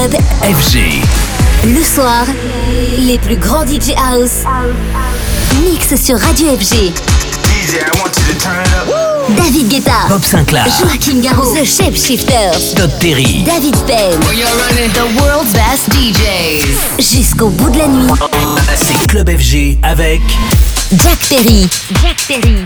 club FG. Le soir, les plus grands DJ House mix sur Radio FG. DJ, I want you to turn it up. David Guetta, Bob Sinclair. Joachim Garraud, The Shapeshifters, Todd Terry. David Penn, The world's best DJs. jusqu'au bout de la nuit. C'est Club FG avec Jack Perry. Jack Perry.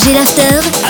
Club FG l'After.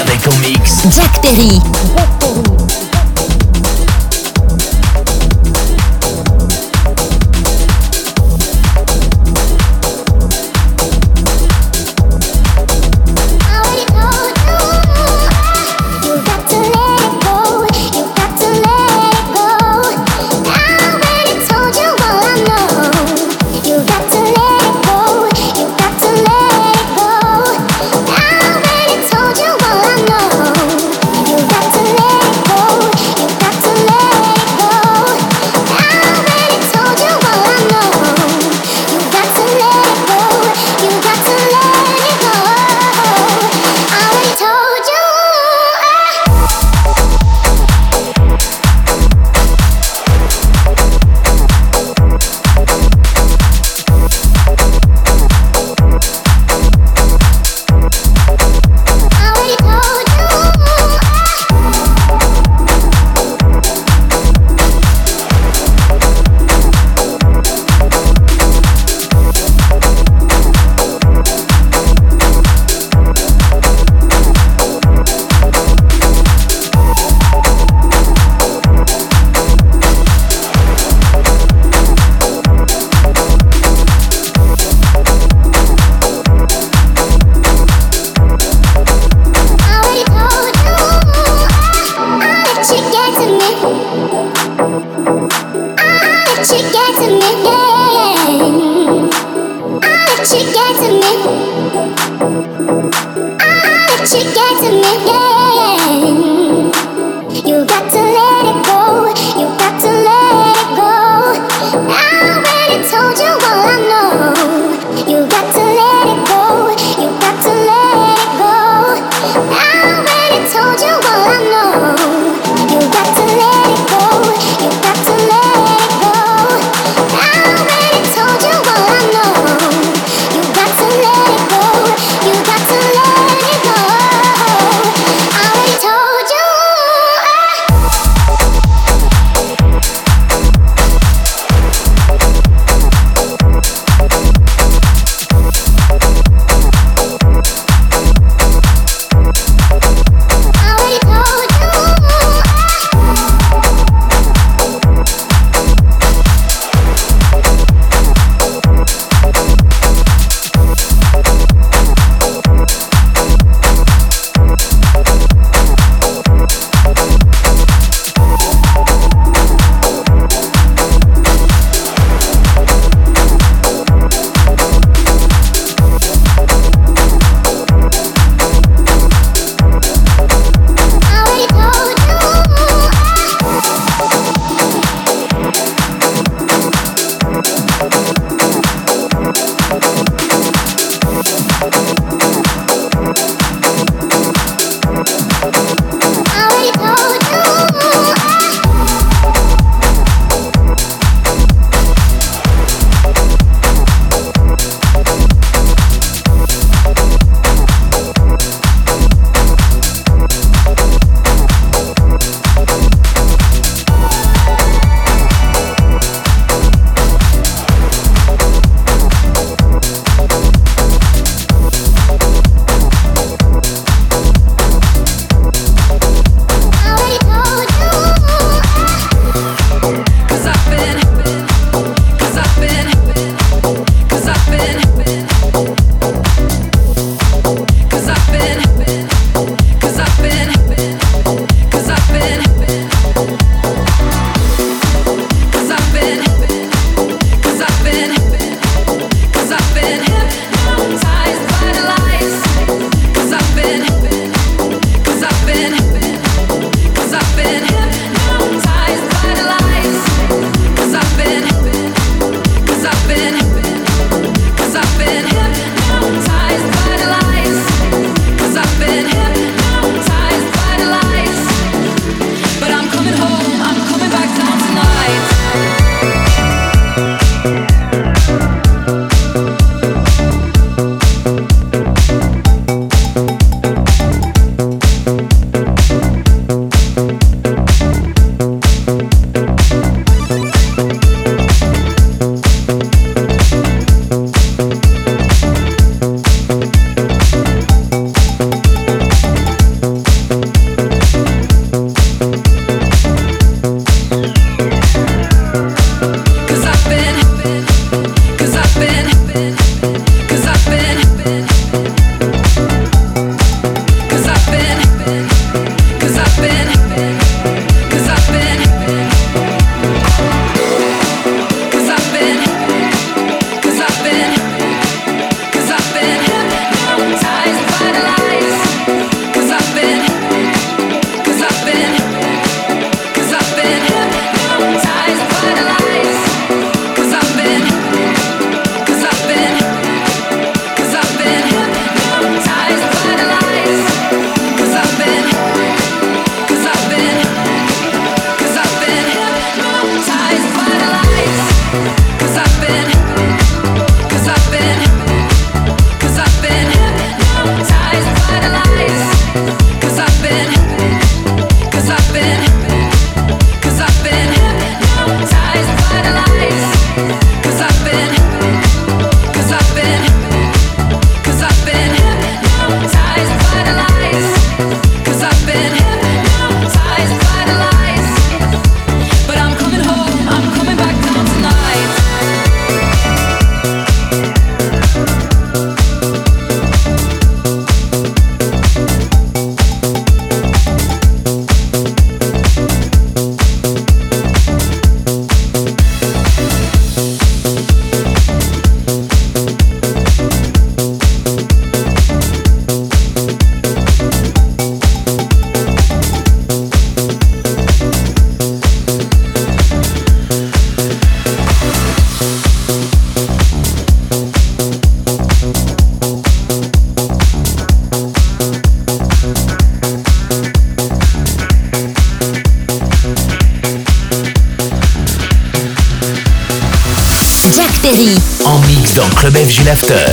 Dans Club FG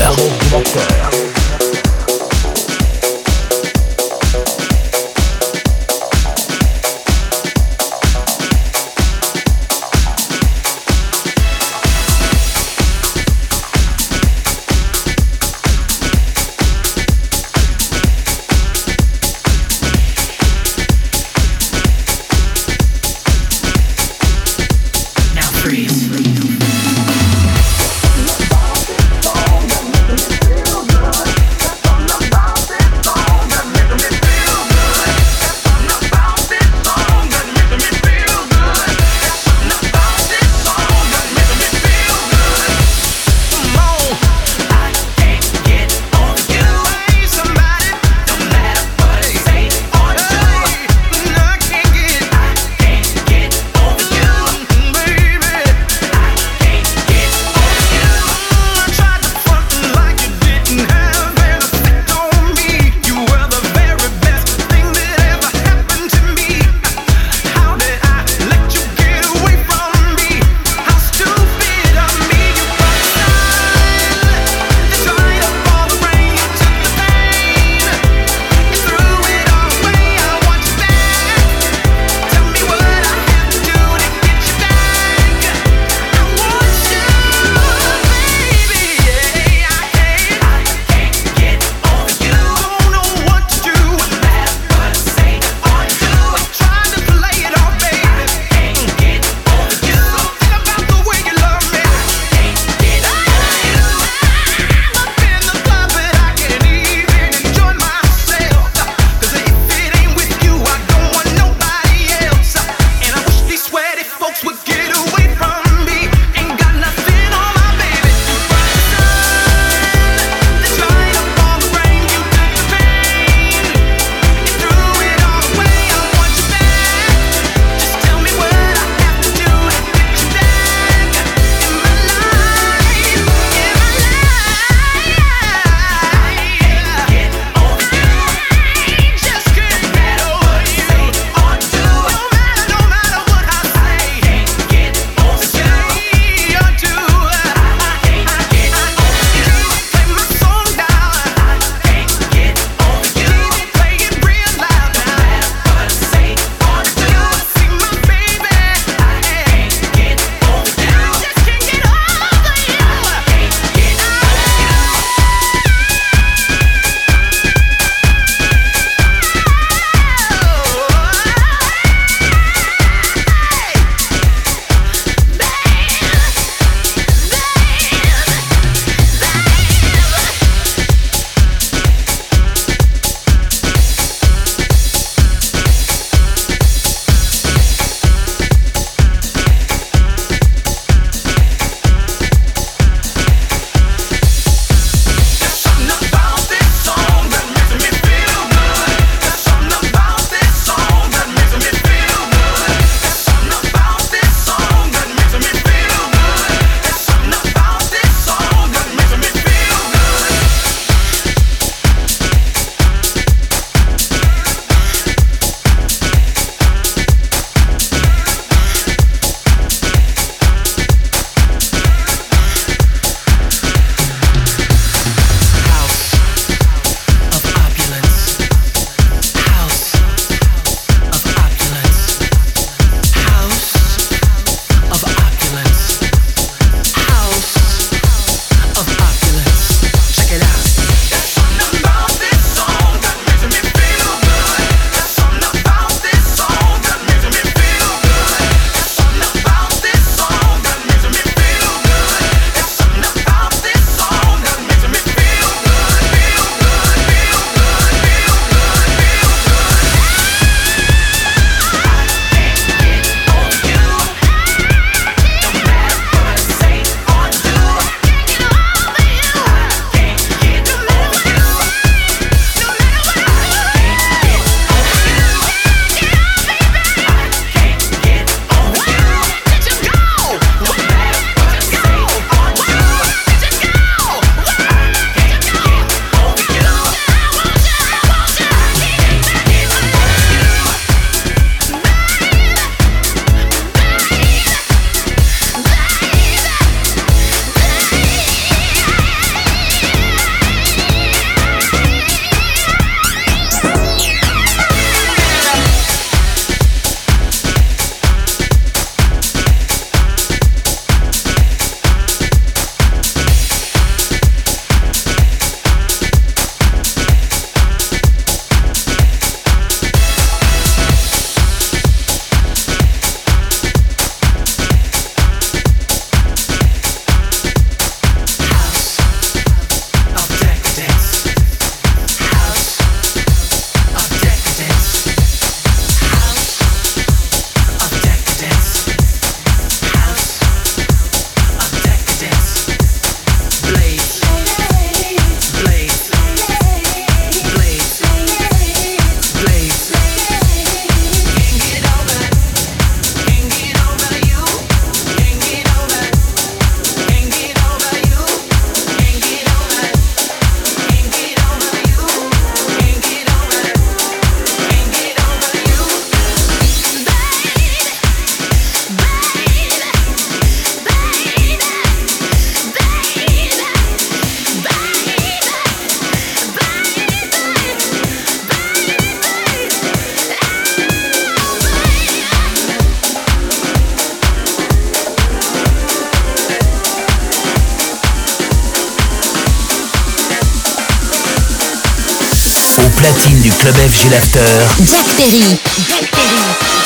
platine du club FG L'After. Jack Perry. Jack Perry.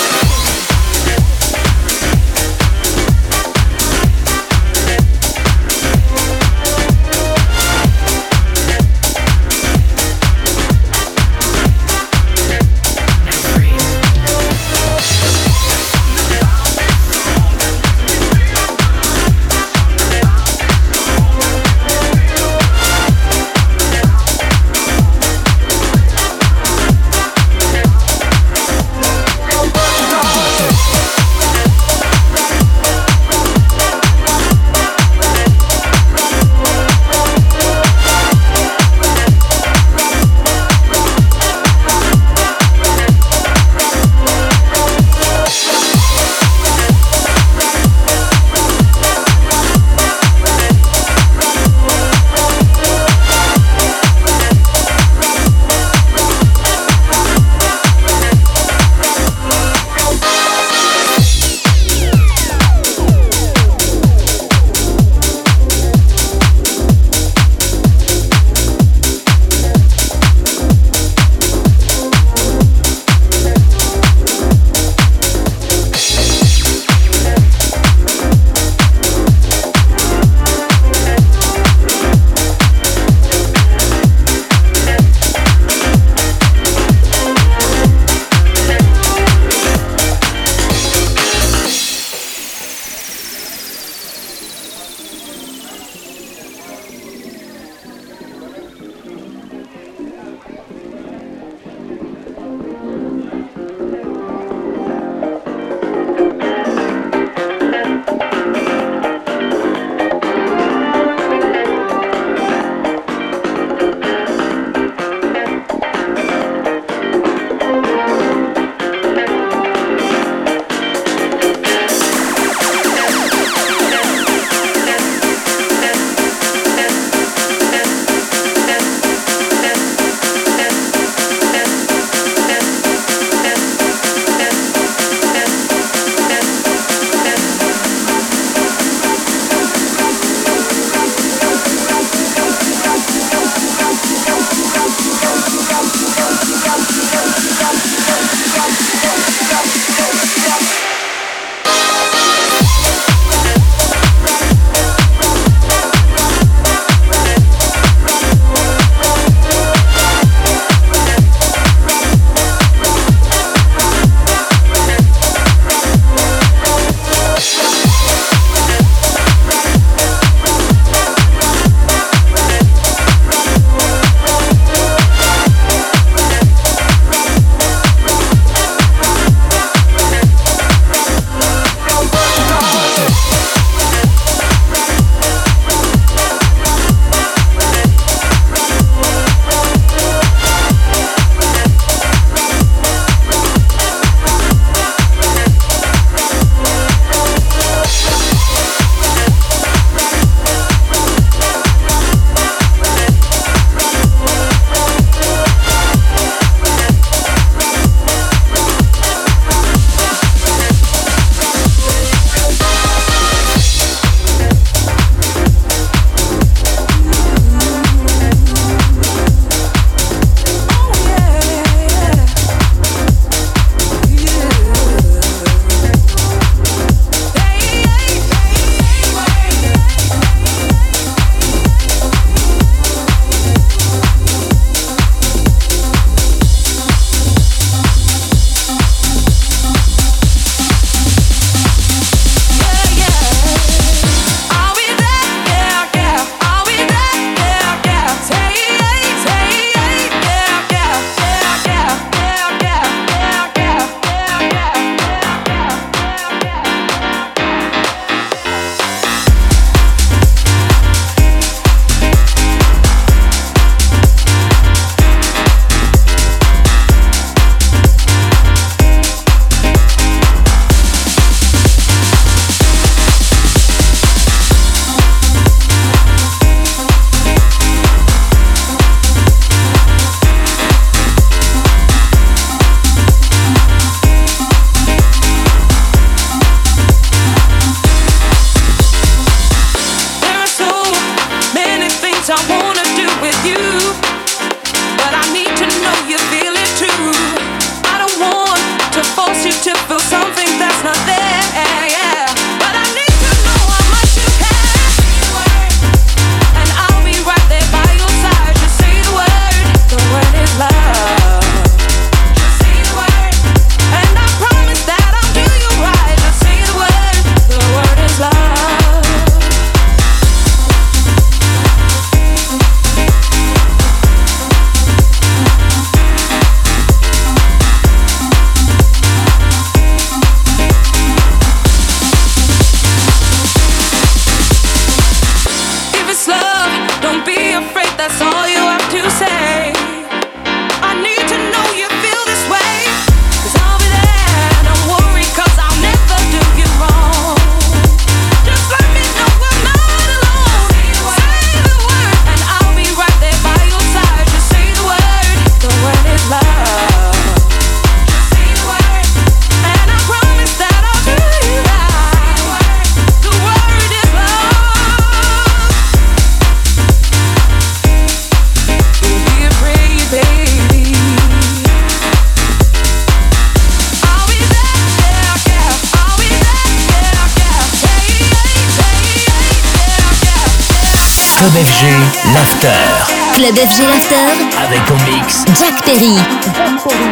Avec en mix Jack Perry. Jack Perry.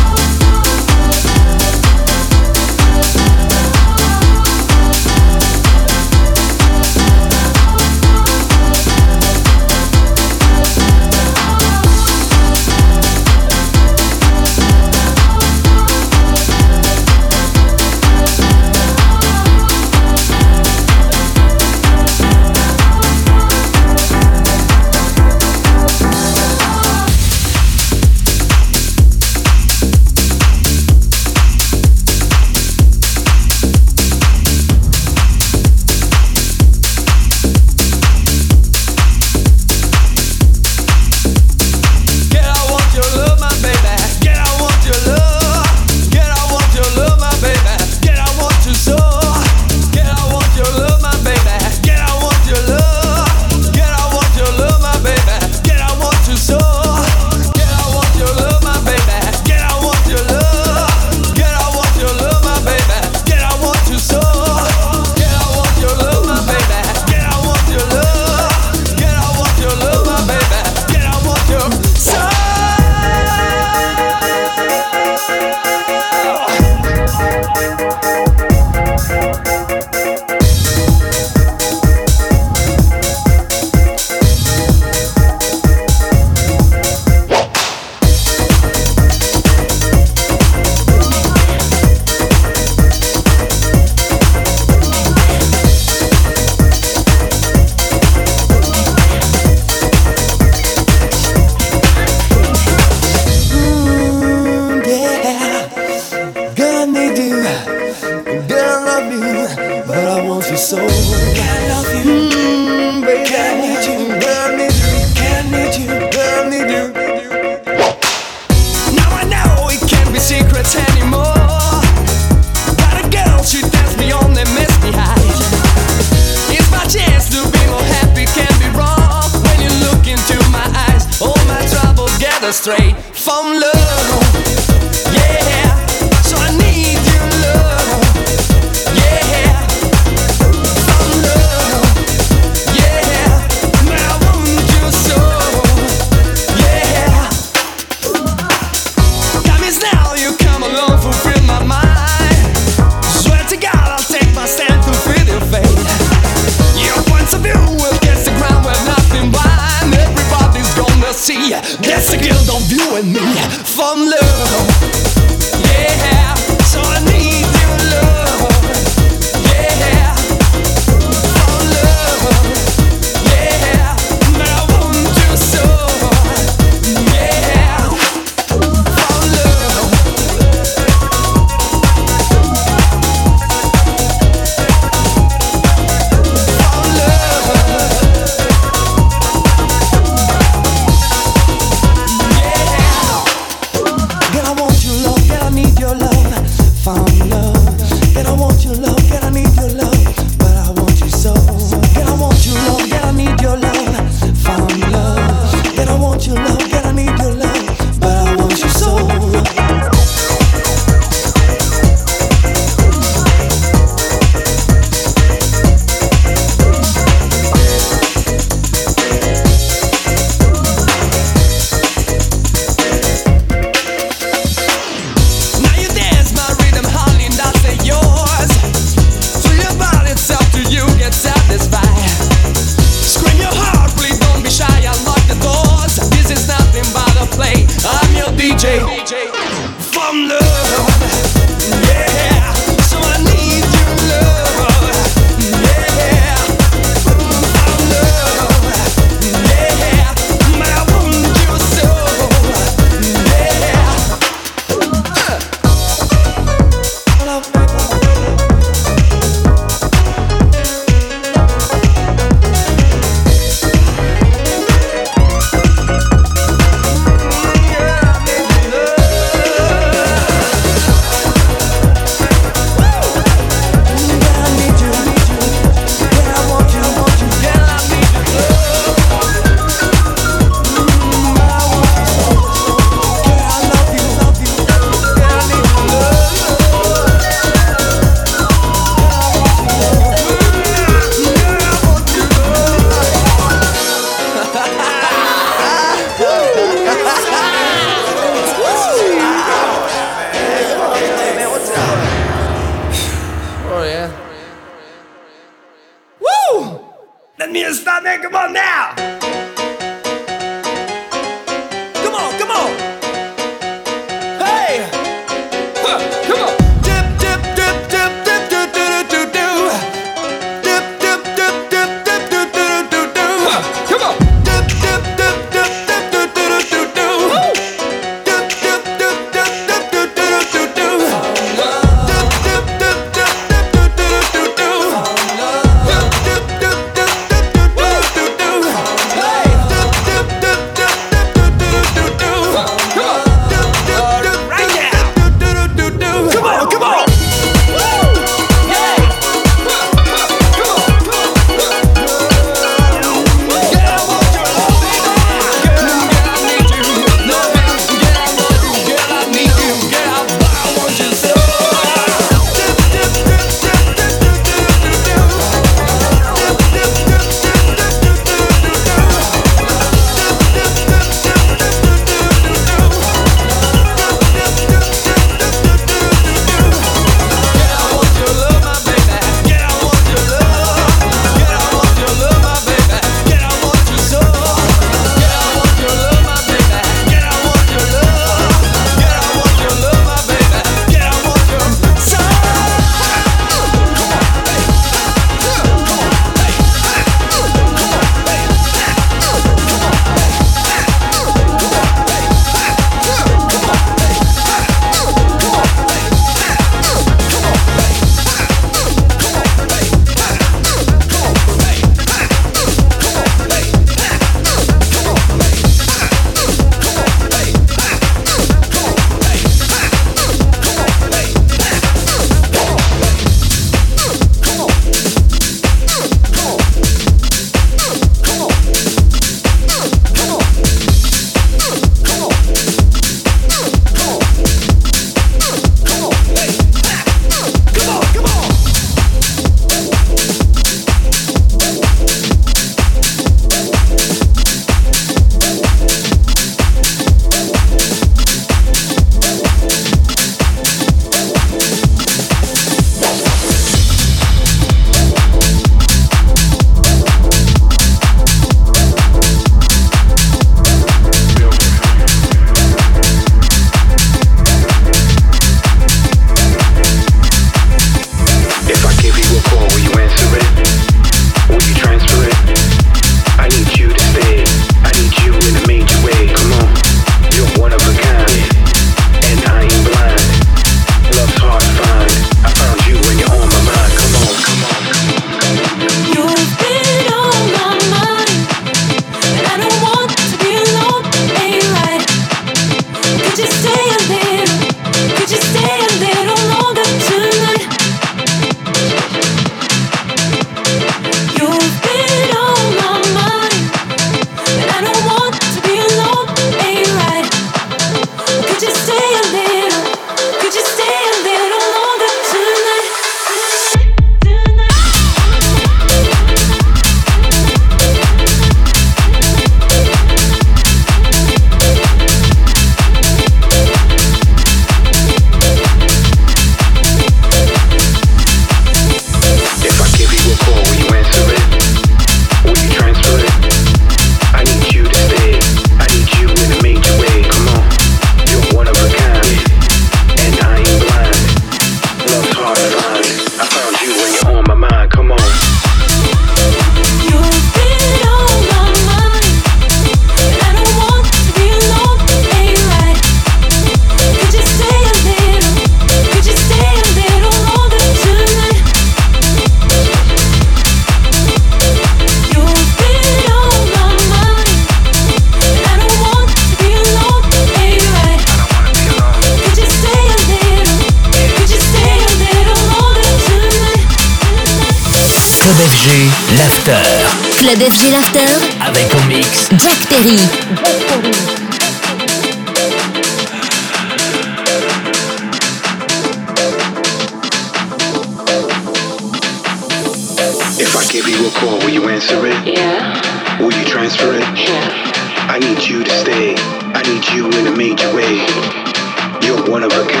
whatever.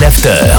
L'After.